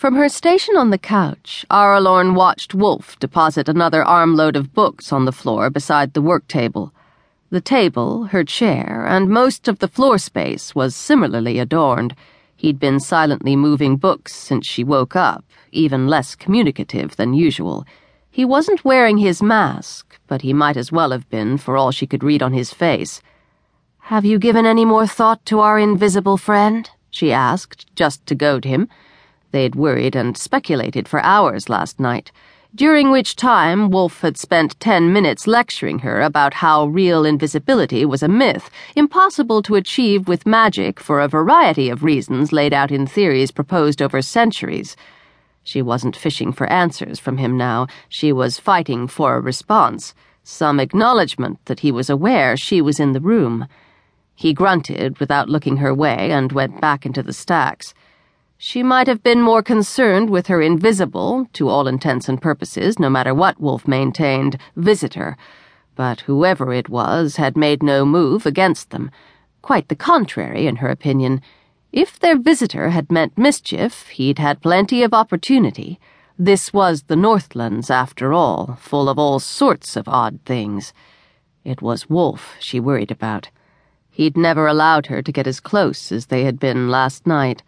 From her station on the couch, Aralorn watched Wolf deposit another armload of books on the floor beside the work table. The table, her chair, and most of the floor space was similarly adorned. He'd been silently moving books since she woke up, even less communicative than usual. He wasn't wearing his mask, but he might as well have been for all she could read on his face. Have you given any more thought to our invisible friend? she asked, just to goad him. They'd worried and speculated for hours last night, during which time Wolf had spent ten minutes lecturing her about how real invisibility was a myth, impossible to achieve with magic for a variety of reasons laid out in theories proposed over centuries. She wasn't fishing for answers from him now, she was fighting for a response, some acknowledgement that he was aware she was in the room. He grunted without looking her way and went back into the stacks. She might have been more concerned with her invisible, to all intents and purposes, no matter what Wolf maintained, visitor, but whoever it was had made no move against them. Quite the contrary, in her opinion. If their visitor had meant mischief, he'd had plenty of opportunity. This was the Northlands, after all, full of all sorts of odd things. It was Wolf she worried about. He'd never allowed her to get as close as they had been last night.